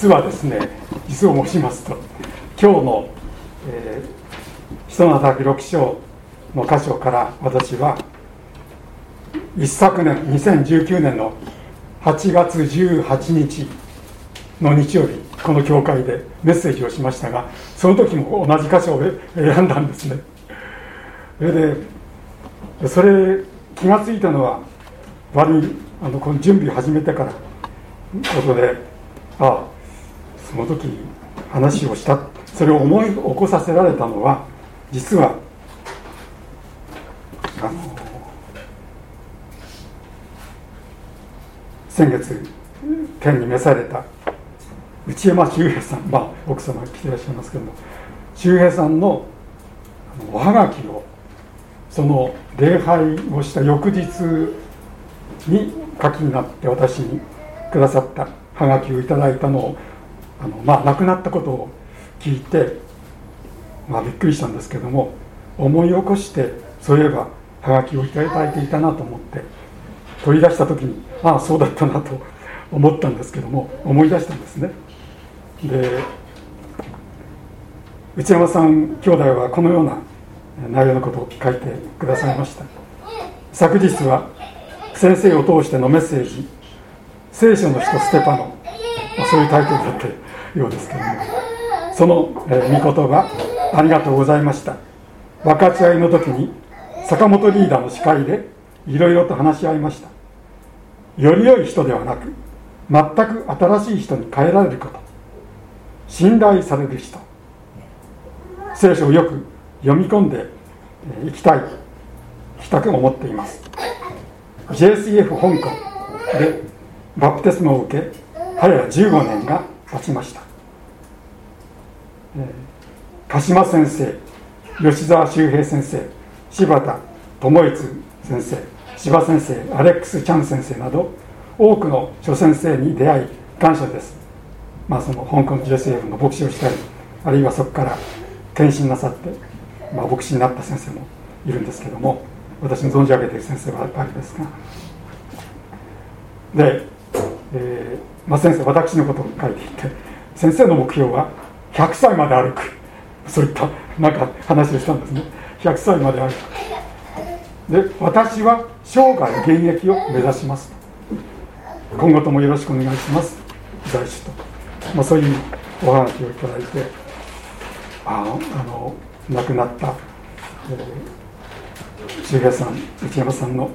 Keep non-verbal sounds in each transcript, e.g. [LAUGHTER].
実はですね実を申しますと今日の、えー、人の働き6章の箇所から私は一昨年2019年の8月18日の日曜日この教会でメッセージをしましたがその時も同じ箇所を選んだんですね。それでそれ気が付いたのは割にあのこの準備を始めてからことでああその時話をしたそれを思い起こさせられたのは実はあの先月天に召された内山周平さん、まあ、奥様来てらっしゃいますけども周平さんのおはがきをその礼拝をした翌日に書きになって私にくださったはがきをいただいたのをあの、まあ、亡くなったことを聞いて、まあ、びっくりしたんですけども思い起こしてそういえばはがきをいただいていたなと思って取り出した時にああそうだったなと思ったんですけども思い出したんですね。で内山さん兄弟はこのような内容のことを書いてくださいました。昨日は先生を通してのメッセージ「聖書の人ステパノ」そういうタイトルだったようですけども。その、え、御言葉ありがとうございました。分かち合いの時に坂本リーダーの司会でいろいろと話し合いました。より良い人ではなく全く新しい人に変えられること。信頼される人。聖書をよく読み込んでいきたい。聞きたく思っています。JCF 香港でバプテスマを受け早15年が経ちました、鹿島先生吉沢修平先生柴田智一先生柴先生アレックス・チャン先生など多くの諸先生に出会い感謝です。まあその香港 JCF の牧師をしたりあるいはそこから献身なさって、まあ、牧師になった先生もいるんですけども私の存じ上げている先生はあるですが。で、えーまあ、先生私のことを書いていて先生の目標は100歳まで歩く。そういったなんか話をしたんですね。100歳まで歩く。で私は生涯現役を目指します。今後ともよろしくお願いします。在主と、まあ、そういうお話をいただいてああの亡くなった、えー、周平さん内山さんの、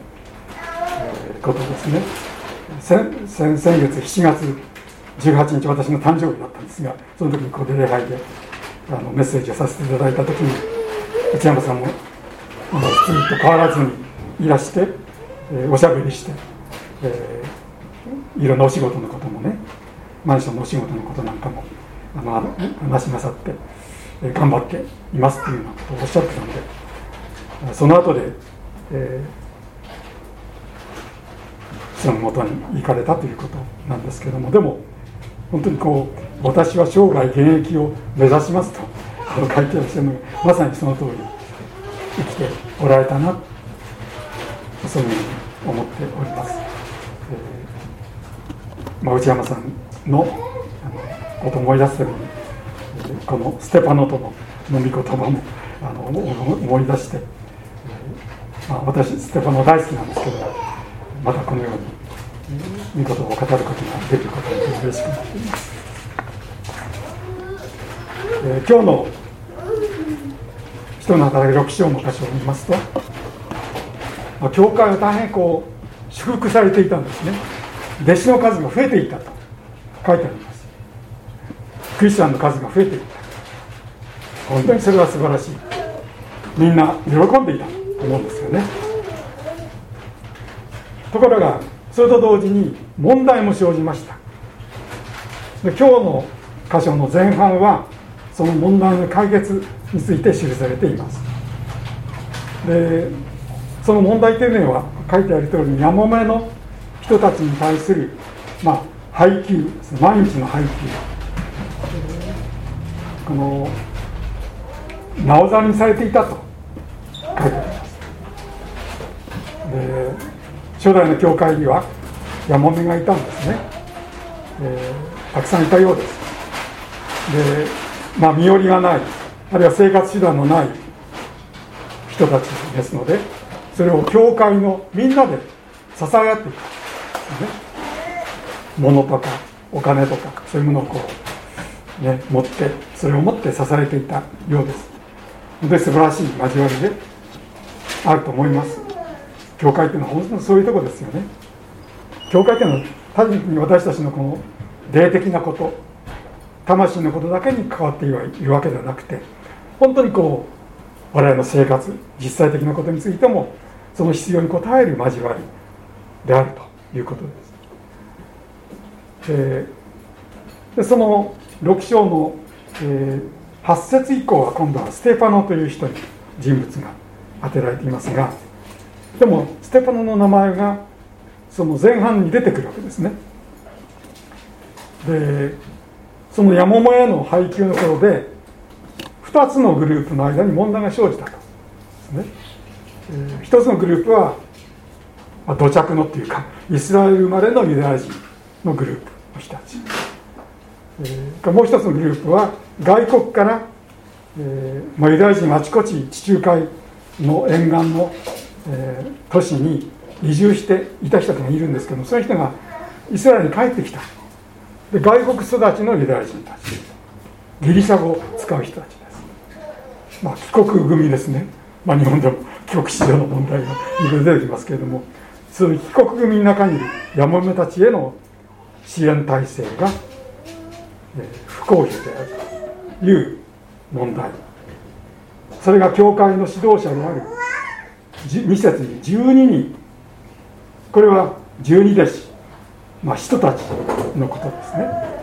えー、ことですね。先先月7月18日私の誕生日だったんですがその時にここで礼拝であのメッセージをさせていただいた時に内山さんもあの普通と変わらずにいらして、えー、おしゃべりして、えー、いろんなお仕事のこともねマンションのお仕事のことなんかもあの話しなさって、えー、頑張っていますっていうようなことをおっしゃってたのでその後で、えーそのもとに行かれたということなんですけどもでも本当にこう私は生涯現役を目指しますと書いてらっしゃるのがまさにその通り生きておられたなそういうふうに思っております、えーまあ、内山さんのこと思い出すためにこのステパノとの飲み言葉もあの思い出して、まあ、私ステパノ大好きなんですけどまたこのように御言葉を語ることができることに嬉しくなっています、えー、今日の人の働き6章の箇所を見ますと、まあ、教会は大変こう祝福されていたんですね。弟子の数が増えていたと書いてあります。クリスチャンの数が増えていた。本当にそれは素晴らしい。みんな喜んでいたと思うんですよね。ところがそれと同時に問題も生じました。今日の箇所の前半はその問題の解決について記されています。でその問題というのは書いてある通りやもめの人たちに対する、まあ、配給毎日の配給。このなおざりにされていたと書いてあります。で初代の教会にはヤモメがいたんですね、えたくさんいたようです。でまあ身寄りがないあるいは生活手段のない人たちですのでそれを教会のみんなで支え合っていくね。物とかお金とかそういうものをこうね持ってそれを持って支えていたようです。で素晴らしい交わりであると思います。教会っていうのは本当にそういうとこですよね。教会っていうのは単に私たちのこの霊的なこと魂のことだけに関わっているわけではなくて本当にこう我々の生活実際的なことについてもその必要に応える交わりであるということです。でその6章の、えー、8節以降は今度はステパノという人に人物が当てられていますがでもステパノの名前がその前半に出てくるわけですね。でそのやももへの配給の頃で2つのグループの間に問題が生じたと。ですね、えー、1つのグループは、まあ、土着のっていうかイスラエル生まれのユダヤ人のグループの人たち、えー、もう一つのグループは外国から、えーまあ、ユダヤ人あちこち地中海の沿岸の、えー、都市に移住していた人がいるんですけどそういう人がイスラエルに帰ってきた。で外国育ちのユダヤ人たち。ギリシャ語を使う人たちです。まあ帰国組ですね、まあ、日本でも帰国子女の問題がいろいろ出てきますけれども。そういう帰国組の中にいるヤモメたちへの支援体制が、え不公平であるという問題。それが教会の指導者である2節に12人。これは十二弟子、まあ、人たちのことですね。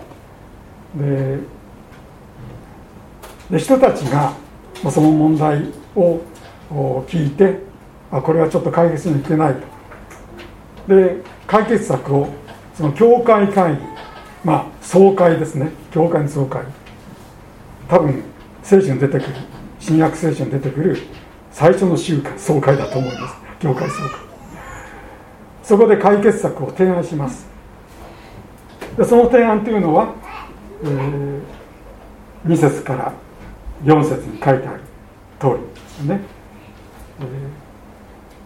でで人たちが、その問題を聞いてあこれはちょっと解決にいけないと。で解決策をその教会会議まあ総会ですね。教会の総会。多分聖書に出てくる新約聖書に出てくる最初の集会総会だと思います。教会総会。そこで解決策を提案します。でその提案というのは、えー、2節から4節に書いてある通りですね、えー、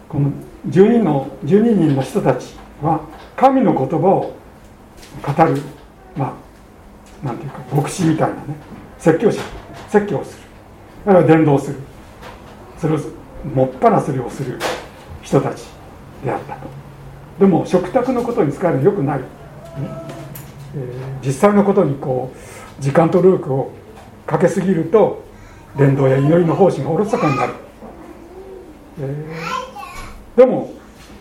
この12の12人の人たちは神の言葉を語るまあなんていうか牧師みたいなね説教者説教をする。あるいは伝道する。それをもっぱらそれをする人たちであったと。でも食卓のことに使えるのよくない、えー、実際のことにこう時間と労力をかけすぎると伝道や祈りの方針がおろそかになる、えー、でも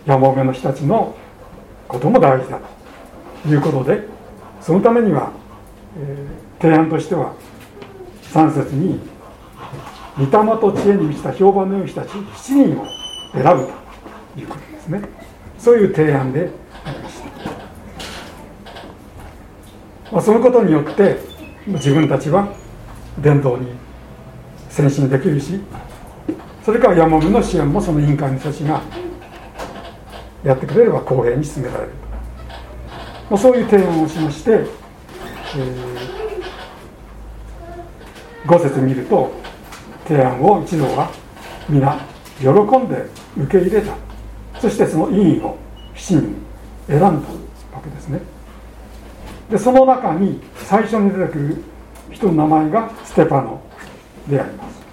やもめの人たちのことも大事だということでそのためには、えー、提案としては3節に御霊と知恵に満ちた評判の良い人たち7人を選ぶということですね。そういう提案でありました、まあ、そのことによって自分たちは伝道に先進できる。しそれからヤモメの支援もその委員会の人たちがやってくれれば公平に進められる、まあ、そういう提案をしまして、えー、5節見ると提案を一同は皆喜んで受け入れた。そしてその委員を7人選んだわけですね。でその中に最初に出てくる人の名前がステパノであります。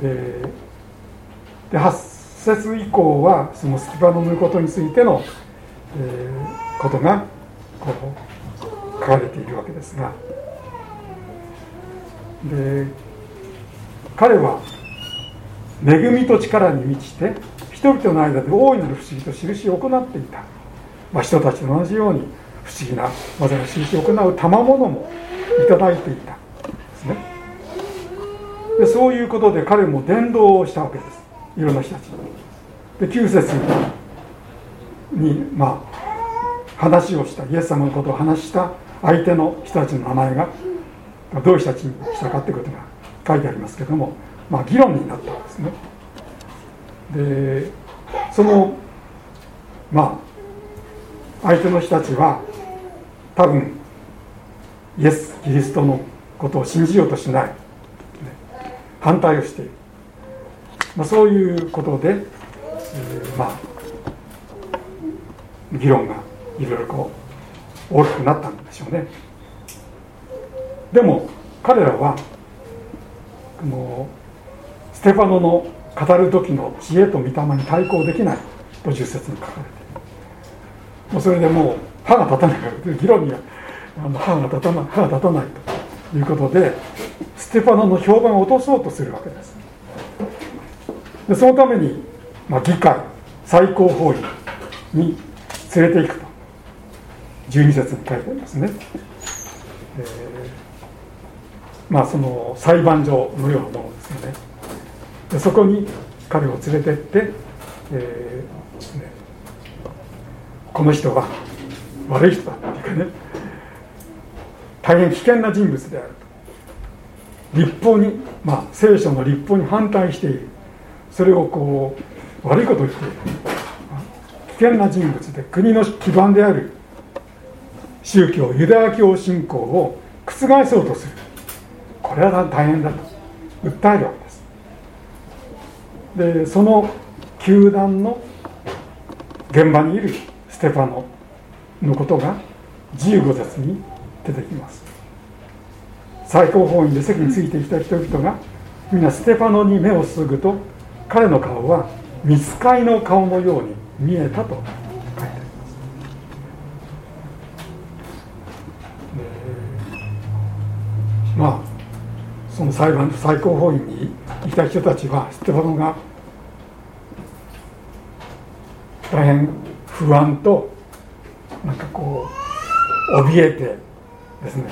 でで8節以降はそのステパノのことについての、えー、ことがこう書かれているわけですが。で彼は恵みと力に満ちて人々の間で大いなる不思議と印を行っていた、まあ、人たちと同じように不思議な技の印を行う賜物もいただいていた。ですね。でそういうことで彼も伝道をしたわけです。いろんな人たちで9節にまあ話をしたイエス様のことを話した相手の人たちの名前がどういう人たちにしたかってことが書いてありますけどもまあ議論になったんですね。でそのまあ相手の人たちは多分イエス・キリストのことを信じようとしない、反対をしている、まあ、そういうことで、えー、まあ議論がいろいろこう大きくなったんでしょうね。でも彼らはもうステファノの語る時の知恵と御霊に対抗できないと10節に書かれてもうそれでもう歯が立たない。から議論には歯が立たない歯が立たないということでステファノの評判を落とそうとするわけです。でそのために、まあ、議会最高法院に連れていくと。12節に書いてありますね、えー、まあその裁判所のようなものですよね。でそこに彼を連れてって、えーね、この人は悪い人だっていうかね大変危険な人物であると。立法にまあ聖書の立法に反対している。それをこう悪いことを言っている危険な人物で国の基盤である宗教ユダヤ教信仰を覆そうとする。これは大変だと訴えるわけです。でその球団の現場にいるステファノのことが15節に出てきます。最高法院で席についてきた人々がみんなステファノに目を注ぐと彼の顔は見つかいの顔のように見えたと書いてあります、まあその裁判の最高法院にいた人たちはステファノが大変不安となんかこう怯えてですね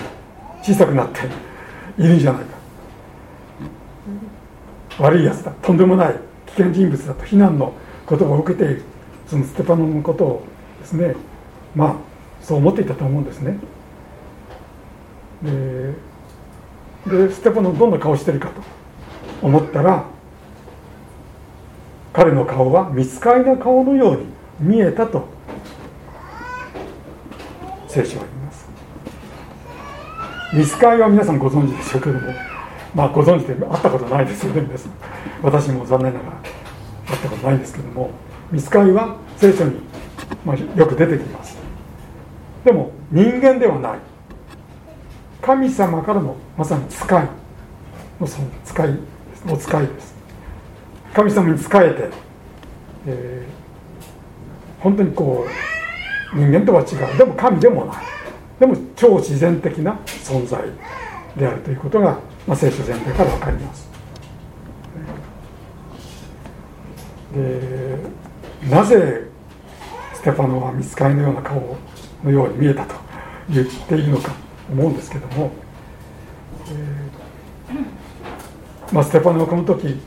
小さくなっているんじゃないか悪いやつだとんでもない危険人物だと非難の言葉を受けているそのステパノのことをですねまあそう思っていたと思うんですね。ででステパノどんな顔してるかと思ったら彼の顔は見つかりの顔のように見えたと聖書は言います。見つかりは皆さんご存知でしょうけどもまあご存知で会ったことないですよね皆さん。私も残念ながら会ったことないんですけども見つかりは聖書に、まあ、よく出てきます。でも人間ではない。神様からのまさに使いのその使いお使いです。神様に仕えて、えー、本当にこう人間とは違う。でも神でもない。でも超自然的な存在であるということが、まあ、聖書全体から分かります。でなぜステファノは見つかりのような顔のように見えたと言っているのか。思うんですけども、えー、まあ、ステファノはこの時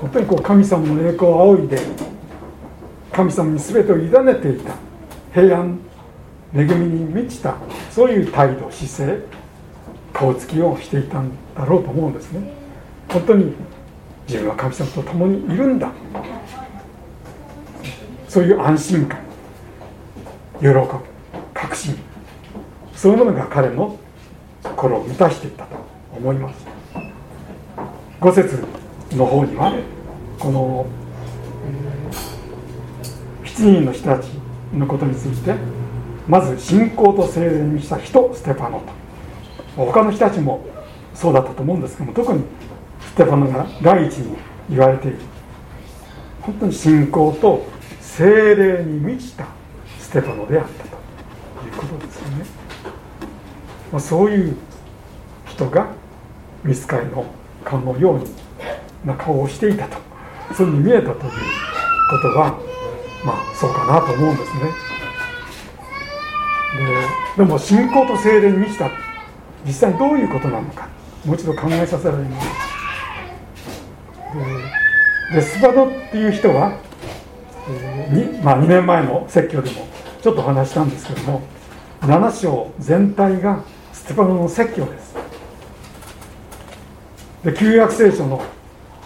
本当にこう神様の栄光を仰いで神様に全てを委ねていた平安恵みに満ちたそういう態度姿勢顔つきをしていたんだろうと思うんですね。本当に自分は神様と共にいるんだ。そういう安心感喜び確信そういうものが彼の心を満たしていったと思います。五節の方にはこの、7人の人たちのことについてまず信仰と聖霊にした人ステパノと。他の人たちもそうだったと思うんですけども特にステパノが第一に言われている。本当に信仰と聖霊に満ちたステパノであったということですよね、まあ、そういう人がミスカイの顔のようにな顔をしていたとそういうふうに見えたということはまあそうかなと思うんですね。ででも信仰と聖霊に満ちた実際どういうことなのかもう一度考えさせられますでスバドっていう人はにまあ、2年前の説教でもちょっと話したんですけども7章全体がステパノの説教です。で旧約聖書の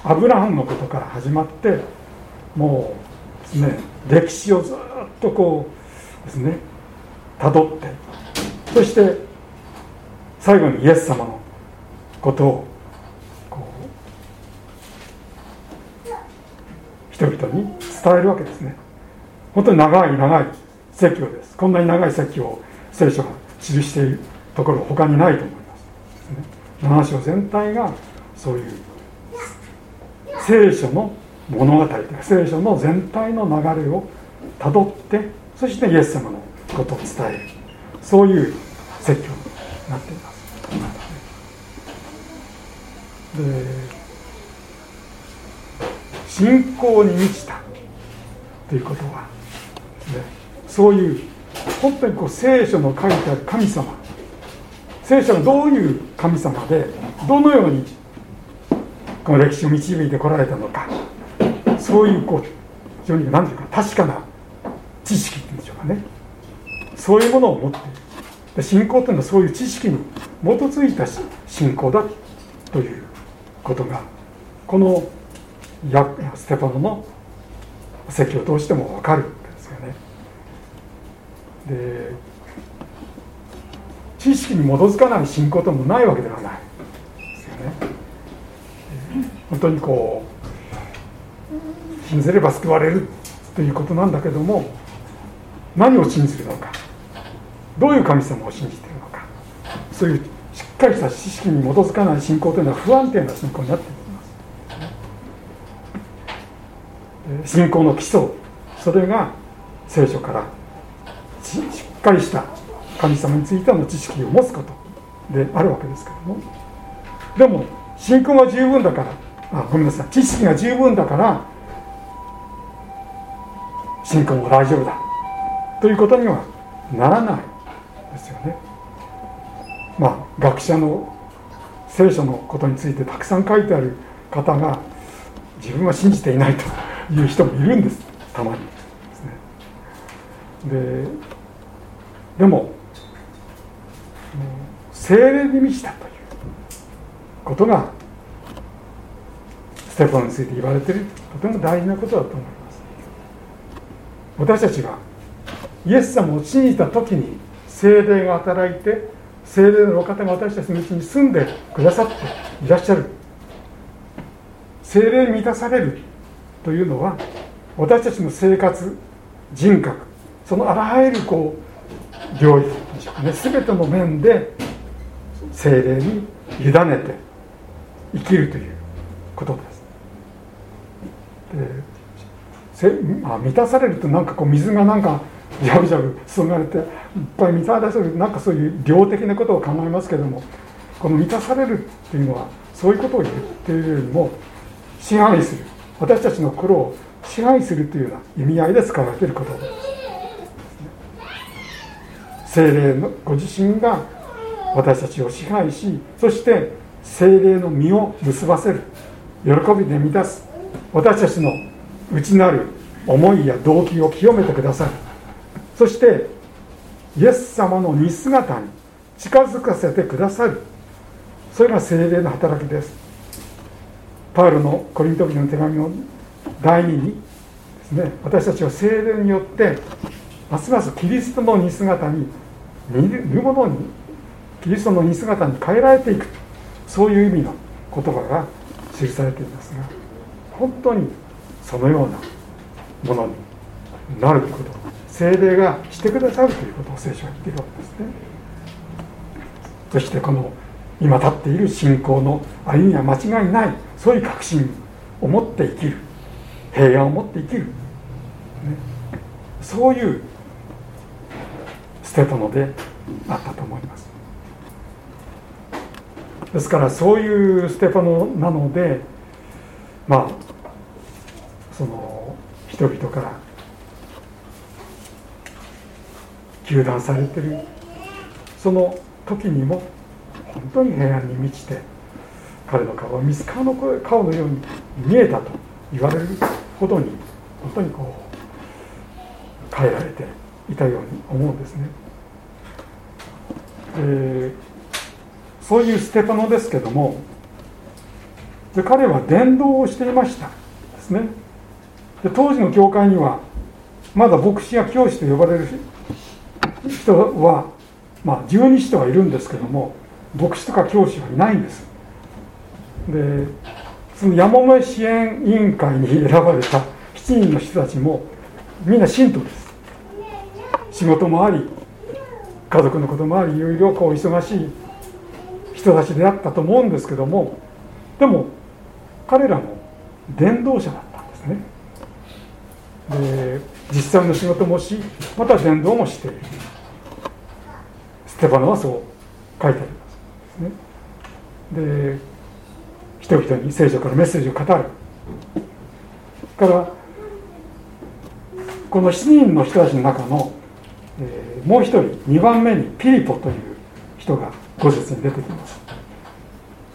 アブラハムのことから始まってもうですね歴史をずっとこうですねたどってそして最後にイエス様のことをこう人々に伝えるわけですね。本当に長い長い説教です。こんなに長い説教を聖書が記している。ところ他にないと思います、7章全体がそういう聖書の物語聖書の全体の流れをたどってそしてイエス様のことを伝えるそういう説教になっていますで信仰に満ちたということは、ね、そういう本当にこう聖書の書いてある神様聖書がどういう神様でどのようにこの歴史を導いてこられたのか。そういうこう非常に何ていうか確かな知識っていうんでしょうかね。そういうものを持っているで信仰というのはそういう知識に基づいた信仰だということがこのステパノの説教を通しても分かるんですよね。で知識に基づかない信仰ともないわけではない。ですよね。本当にこう信ずれば救われるということなんだけども何を信じるのか。どういう神様を信じているのか。そういうしっかりした知識に基づかない信仰というのは不安定な信仰になっています。信仰の基礎。それが聖書からしっかりした神様についての知識を持つことであるわけですけども。でも信仰が十分だからあごめんなさい。知識が十分だから信仰も大丈夫だ。ということにはならないですよね。まあ学者の聖書のことについてたくさん書いてある方が自分は信じていないという人もいるんです。たまにですね。ででも精霊に満ちたということがステパノについて言われているとても大事なことだと思います。私たちがイエス様を信じた時に精霊が働いて精霊のお方が私たちのうちに住んでくださっていらっしゃる精霊に満たされるというのは私たちの生活人格そのあらゆるこう領域でしょうかね全ての面で精霊に委ねて生きるということです。でまあ、満たされるとなんかこう水がなんかジャブジャブ注がれていっぱい満たされるなんかそういう量的なことを考えます。けどもこの満たされるっていうのはそういうことを言っているよりも支配す。る私たちの心を支配す。るというような意味合いで使われていることです。精霊のご自身が私たちを支配しそして精霊の実を結ばせる。喜びで満たす。私たちの内なる思いや動機を清めてくださる。そしてイエス様の似姿に近づかせてくださる。それが精霊の働きです。パウロのコリント人の手紙の第2にですね私たちは精霊によってますますキリストの似姿に似るものにキリストの似姿に変えられていく。そういう意味の言葉が記されていますが本当にそのようなものになるということ精霊がしてくださるということを聖書は言っているわけですね。そしてこの今立っている信仰の歩みは間違いないそういう確信を持って生きる平安を持って生きる、ね、そういうステパノであったと思います。ですからそういうステパノなのでまあその人々から糾弾されてるその時にも本当に平安に満ちて彼の顔は水川の顔のように見えたと言われるほどに本当にこう変えられていたように思うんですね。えーそういうステパノですけどもで彼は伝道をしていましたですね。で当時の教会にはまだ牧師や教師と呼ばれる人はまあ十二使徒はいるんですけども牧師とか教師はいないんです。でそのやもめ支援委員会に選ばれた7人の人たちもみんな信徒です。仕事もあり家族のこともありいろいろこう忙しい人たちであったと思うんですけどもでも彼らも伝道者だったんですね。で実際の仕事もしまた伝道もしているステパノはそう書いてあります。ねで人々に聖書からメッセージを語る。からこの7人の人たちの中の、えー、もう一人2番目にピリポという人が5節に出てきます。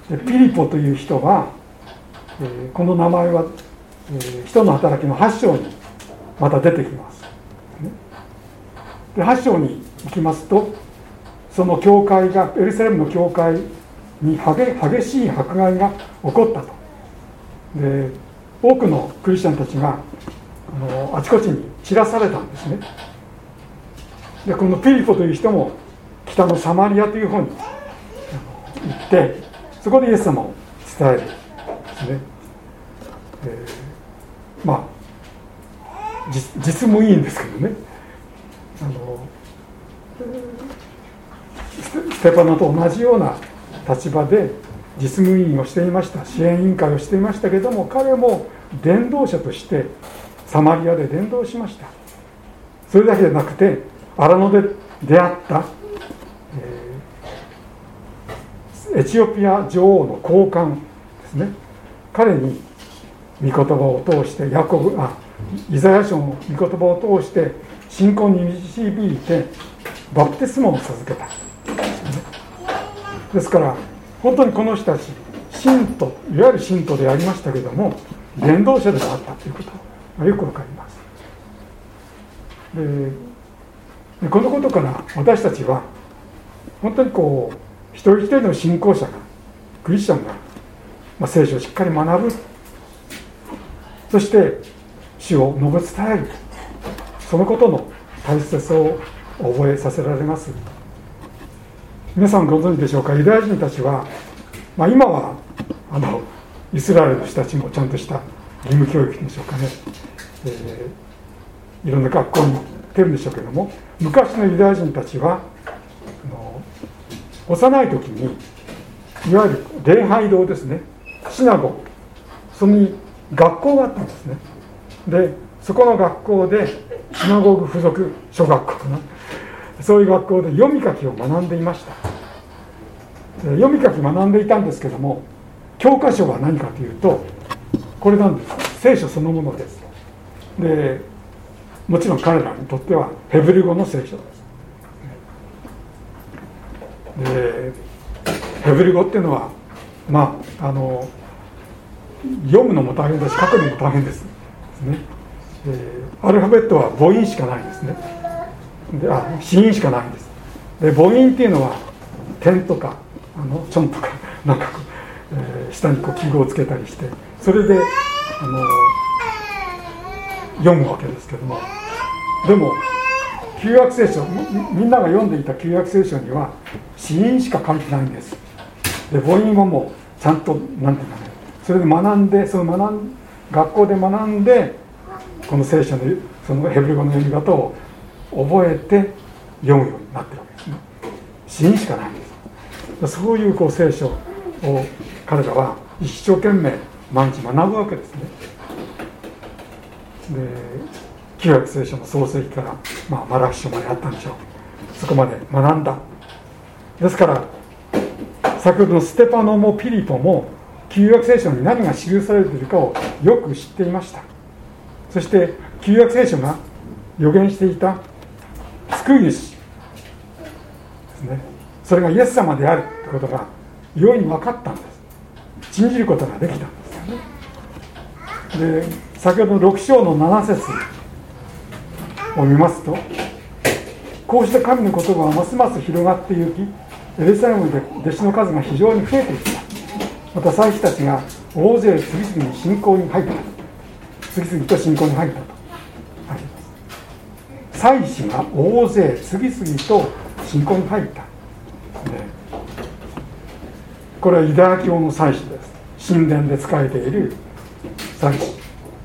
でピリポという人は、えー、この名前は、えー、人の働きの8章にまた出てきます、で8章に行きますとその教会がエルサレムの教会に激しい迫害が起こったと。で多くのクリスチャンたちがあのあちこちに散らされたんですね。でこのピリポという人も北のサマリアという方に行ってそこでイエス様を伝えるですね、えー、まあ実務いいんですけどね。あのステパノと同じような立場で実務委員をしていました。支援委員会をしていましたけども彼も伝道者としてサマリアで伝道しました。それだけでなくて荒野で出会った、えー、エチオピア女王の高官ですね。彼に御言葉を通してヤコブあイザヤ書の御言葉を通して信仰に導いてバプテスマを授けた。ですから本当にこの人たち信徒いわゆる信徒でありましたけども伝道者であったということがよくわかります。でこのことから私たちは本当にこう一人一人の信仰者がクリスチャンが、まあ、聖書をしっかり学ぶ。そして主を述べ伝える。そのことの大切さを覚えさせられます。皆さんご存知でしょうか？ユダヤ人たちは、まあ、今はあのイスラエルの人たちもちゃんとした義務教育でしょうかね、えー、いろんな学校に行ってるんでしょうけども昔のユダヤ人たちは幼い時にいわゆる礼拝堂ですね。シナゴ。そこに学校があったんですね。でそこの学校でシナゴグ附属小学校かな。そういう学校で読み書きを学んでいました。読み書き学んでいたんですけども教科書は何かというとこれなんです。聖書そのものです。でもちろん彼らにとってはヘブル語の聖書です。ヘブル語っていうのはまああの読むのも大変だし書くのも大変です。ね。アルファベットは母音しかないんですね。であ死因しかないんです。で母音っていうのは点とかあのちょんとか [LAUGHS] なんかこう、えー、下にこう記号をつけたりしてそれであの読むわけですけども。でも旧約聖書みんなが読んでいた旧約聖書には死因しか書いてないんです。で母音はもちゃんとなんていうかねそれで学んでその学ん学校で学んでこの聖書のそのヘブル語の読み方を覚えて読むようになってるわけですね。死因しかないんです。そういうこう聖書を彼らは一生懸命毎日学ぶわけですね。で旧約聖書の創世記から、まあ、マラキ書まであったんでしょう。そこまで学んだ。ですから先ほどのステパノもピリポも旧約聖書に何が記されているかをよく知っていました。そして旧約聖書が予言していた救い主ですね。それがイエス様であるということが容易に分かったんです。信じることができたんですよね。で先ほどの6章の7節を見ますとこうした神の言葉はますます広がっていきエルサレムで弟子の数が非常に増えていった。また祭司たちが大勢次々に信仰に入った。次々と信仰に入ったと。あります祭司が大勢次々と信仰に入った、これはユダヤ教の祭司です。神殿で仕えている祭司。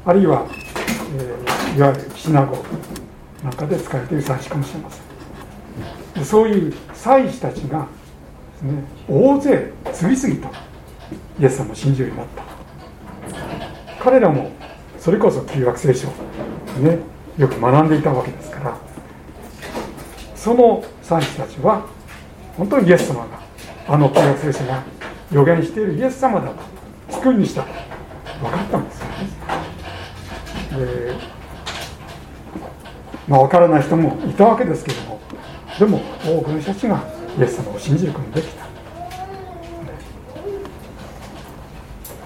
あるいは、えー、いわゆるシナゴ。なんかで使えている祭司かもしれませんそういう祭司たちがですね大勢次々とイエス様を信じるようになった。彼らもそれこそ旧約聖書ねよく学んでいたわけですからその祭司たちは本当にイエス様があの旧約聖書が予言しているイエス様だと救いにした分かったんですよねでまあ分からない人もいたわけですけれどもでも多くの人たちがイエス様を信じることができた、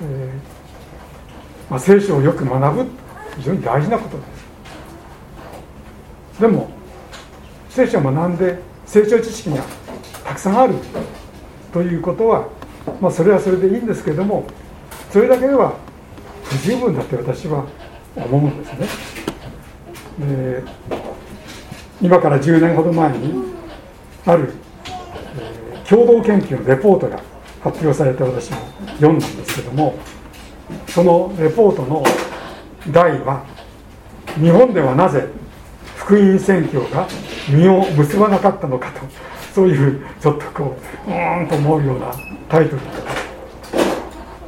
えー、まあ、聖書をよく学ぶ非常に大事なことです。でも聖書を学んで成長知識がたくさんあるということは、まあ、それはそれでいいんですけれどもそれだけでは不十分だって私は思うんですね。で今から10年ほど前にある、えー、共同研究のレポートが発表されて私も読んだんですけどもそのレポートの題は日本ではなぜ福音宣教が実を結ばなかったのかとそういうちょっとこううーんと思うようなタイトル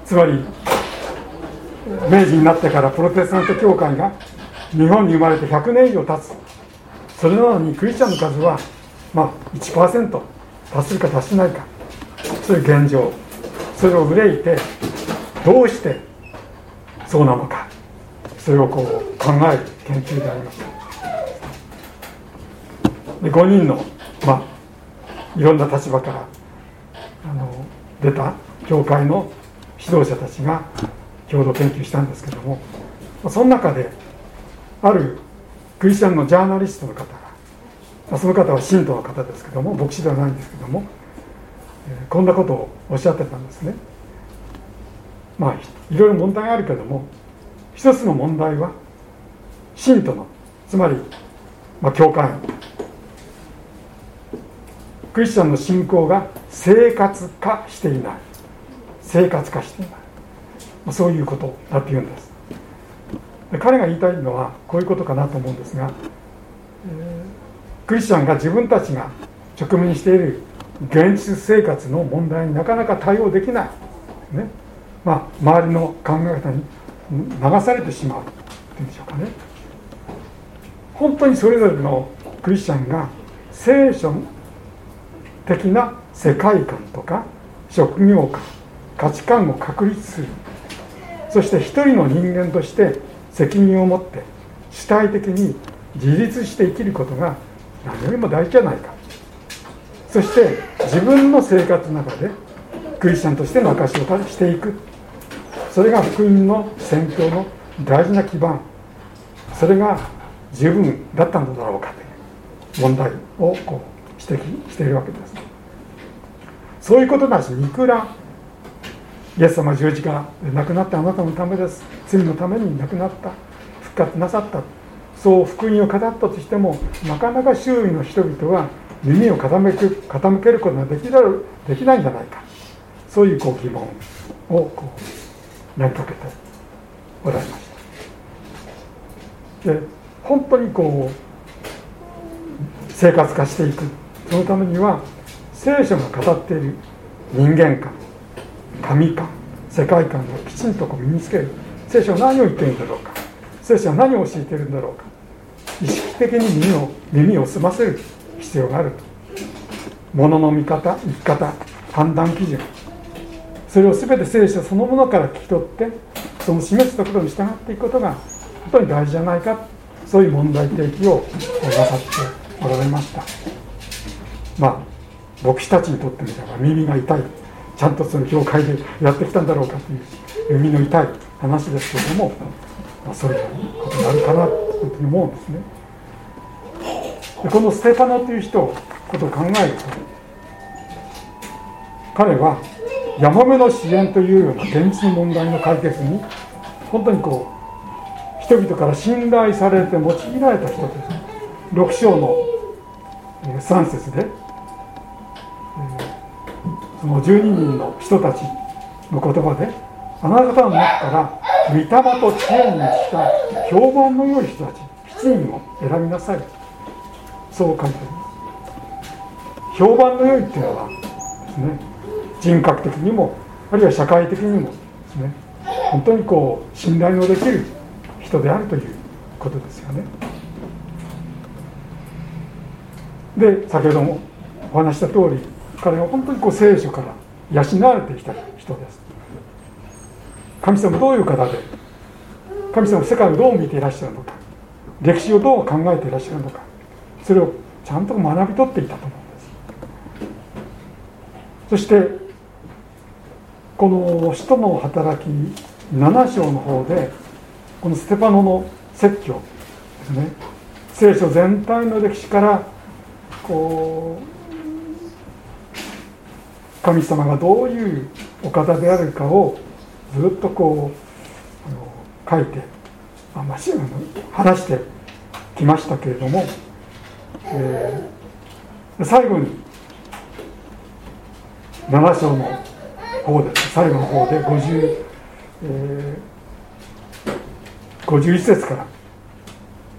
つまり明治になってからプロテスタント教会が日本に生まれて100年以上経つ。それなのにクリスチャンの数はまあ1%達するか達しないか。そういう現状。それを憂いてどうしてそうなのか。それをこう考える研究でありましたで5人のまあいろんな立場からあの出た教会の指導者たちが共同研究したんですけどもその中であるクリスチャンのジャーナリストの方がその方は信徒の方ですけども牧師ではないんですけどもこんなことをおっしゃってたんですね。まあいろいろ問題あるけども一つの問題は信徒のつまり、まあ、教会。クリスチャンの信仰が生活化していない。生活化していない。そういうことだって言うんです。彼が言いたいのはこういうことかなと思うんですが、えー、クリスチャンが自分たちが直面している現実生活の問題になかなか対応できない、ね。まあ、周りの考え方に流されてしまうっていうんでしょうかね。本当にそれぞれのクリスチャンが聖書的な世界観とか職業観価値観を確立する。そして一人の人間として責任を持って主体的に自立して生きることが何よりも大事じゃないか。そして自分の生活の中でクリスチャンとしての証しをしていく。それが福音の宣教の大事な基盤。それが十分だったのだろうかという問題をこう指摘しているわけですそういうことなしにいくらイエス様十字架で亡くなったあなたのためです。罪のために亡くなった。復活なさった。そう福音を語ったとしてもなかなか周囲の人々は耳を傾け傾けることができできないんじゃないか。そういうこう疑問をこう投げかけておられました。で本当にこう生活化していく。そのためには聖書が語っている人間観。神観世界観をきちんとこう身につける。聖書は何を言ってるんだろうか。聖書は何を教えてるんだろうか。意識的に耳を耳を澄ませる必要があると。物の見方生き方判断基準。それを全て聖書そのものから聞き取ってその示すところに従っていくことが本当に大事じゃないか。そういう問題提起をなさっておられました。まあ牧師たちにとってみれば耳が痛い。ちゃんとその教会でやってきたんだろうかという耳の痛い話ですけれども、まあ、そういうことになるかなというふうに思うんですね。でこのステパノという人ことを考えると彼はヤモメの支援というような現実の問題の解決に本当にこう人々から信頼されて用いられた人です。6章の3節でその12人の人たちの言葉であなた方の中から御霊と知恵に満ちた評判の良い人たち7人を選びなさい。そう書いてあります。評判の良いっていうのはですね人格的にもあるいは社会的にもですね本当にこう信頼のできる人であるということですよね。で先ほどもお話した通り彼は本当にこう聖書から養われてきた人です。神様どういう方で神様世界をどう見ていらっしゃるのか歴史をどう考えていらっしゃるのかそれをちゃんと学び取っていたと思うんです。そしてこの使徒の働き7章の方でこのステパノの説教ですね。聖書全体の歴史からこう神様がどういうお方であるかをずっとこうあの書いて、まあ、話してきましたけれども、えー、最後に7章の方で最後の方で50、えー、51節から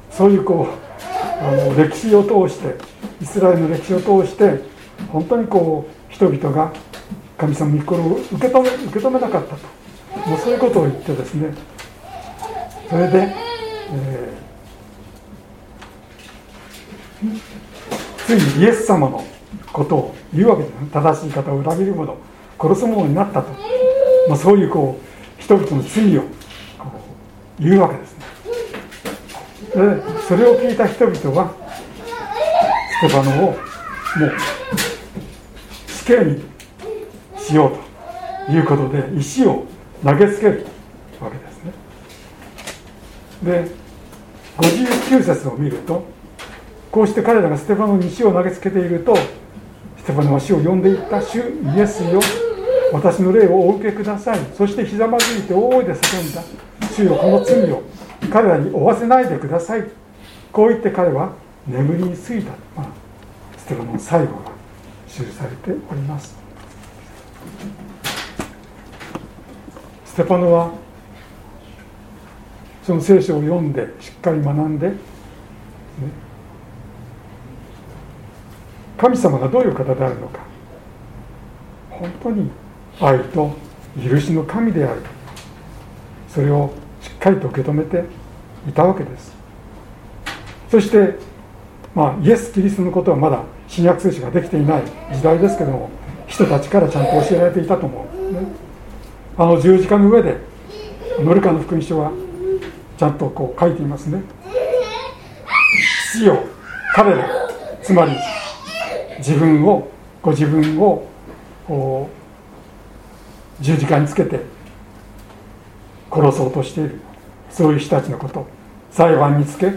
そういうこうあの歴史を通してイスラエルの歴史を通して本当にこう人々が神様の御心を受け止め受け止めなかったと。もうそういうことを言ってですね。それで、えー、ついにイエス様のことを言うわけです。正しい方を裏切る者殺す者になったと、まあ、そういうこう人々の罪を言うわけですね。でそれを聞いた人々はステパノをもう死刑にしようということで石を投げつけるわけですね。で59節を見るとこうして彼らがステファノに石を投げつけているとステファノは死を呼んでいった。主イエスよ。私の霊をお受けください。そしてひざまずいて大声で叫んだ。主よこの罪を彼らに負わせないでください。こう言って彼は眠りについた、まあ、ステファノの最後が記されております。ステパノはその聖書を読んでしっかり学んで、ね、神様がどういう方であるのか。本当に愛と許しの神である。それをしっかりと受け止めていたわけです。そしてまあイエス・キリストのことはまだ新約聖書ができていない時代ですけども人たちからちゃんと教えられていたと思う、ね、あの十字架の上でノルカの福音書はちゃんとこう書いていますね。父よ彼らつまり自分をご自分を十字架につけて殺そうとしている。そういう人たちのこと。裁判につけ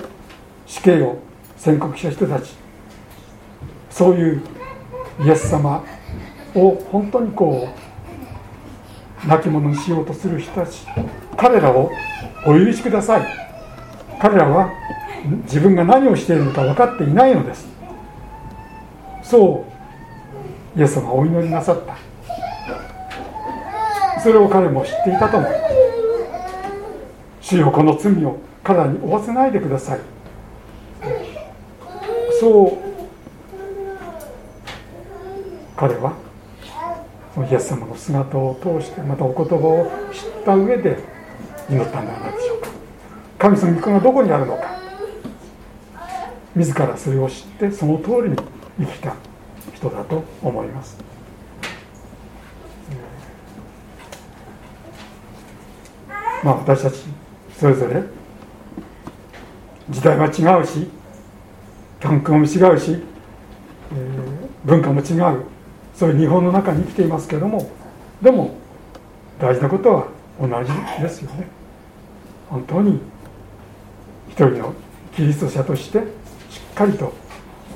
死刑を宣告した人たち。そういうイエス様を本当にこう亡き者にしようとする人たち彼らをお許しください。彼らは自分が何をしているのか分かっていないのです。そうイエス様はお祈りなさった。それを彼も知っていたと思います主よこの罪を彼らに負わせないでください。そう彼はイエス様の姿を通してまたお言葉を知った上で祈ったんではないでしょうか。神様の御子がどこにあるのか。自らそれを知ってその通りに生きた人だと思います。まあ私たちそれぞれ時代は違うし環境も違うし、えー、文化も違う。そういう日本の中に生きていますけれどもでも大事なことは同じですよね。本当に一人のキリスト者としてしっかりと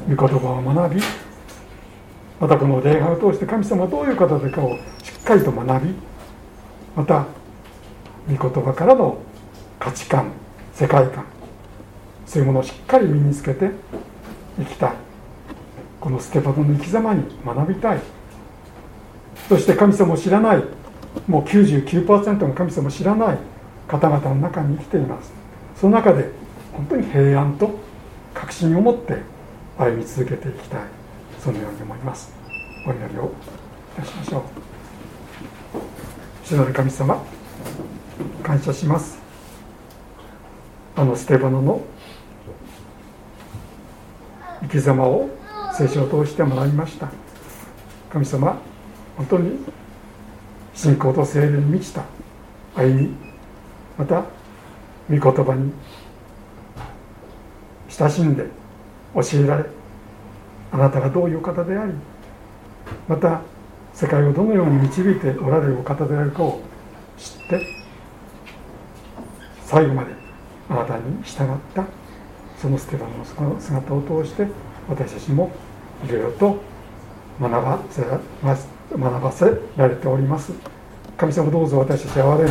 御言葉を学びまたこの礼拝を通して神様はどういう方でかをしっかりと学びまた御言葉からの価値観世界観そういうものをしっかり身につけて生きた。いこのステパノの生き様に学びたい。そして神様を知らない。もう99%の神様を知らない。方々の中に生きています。その中で本当に平安と確信を持って歩み続けていきたい。そのように思います。お祈りをいたしましょう。主なる神様感謝します。あのステバノの生き様を聖書を通して学びました。神様本当に信仰と聖霊に満ちた。歩みまた御言葉に親しんで教えられあなたがどういう方でありまた世界をどのように導いておられるお方であるかを知って最後まであなたに従ったそのステファノの姿を通して私たちもいろいろと学ばせ学ばせられております。神様どうぞ私たち憐れむ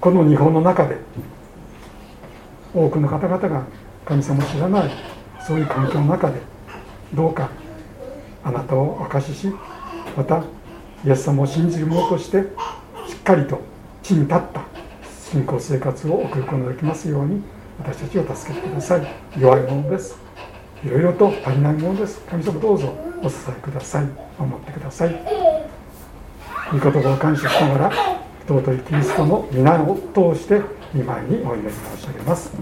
この日本の中で多くの方々が神様を知らない。そういう環境の中でどうかあなたを証ししまたイエス様を信じる者としてしっかりと地に立った信仰生活を送ることができますように私たちを助けてください。弱いものです。いろいろと足りないものです。神様どうぞお支えください。守ってください。御言葉を感謝しながら尊いキリストの皆を通して見舞いにお祈り申し上げます。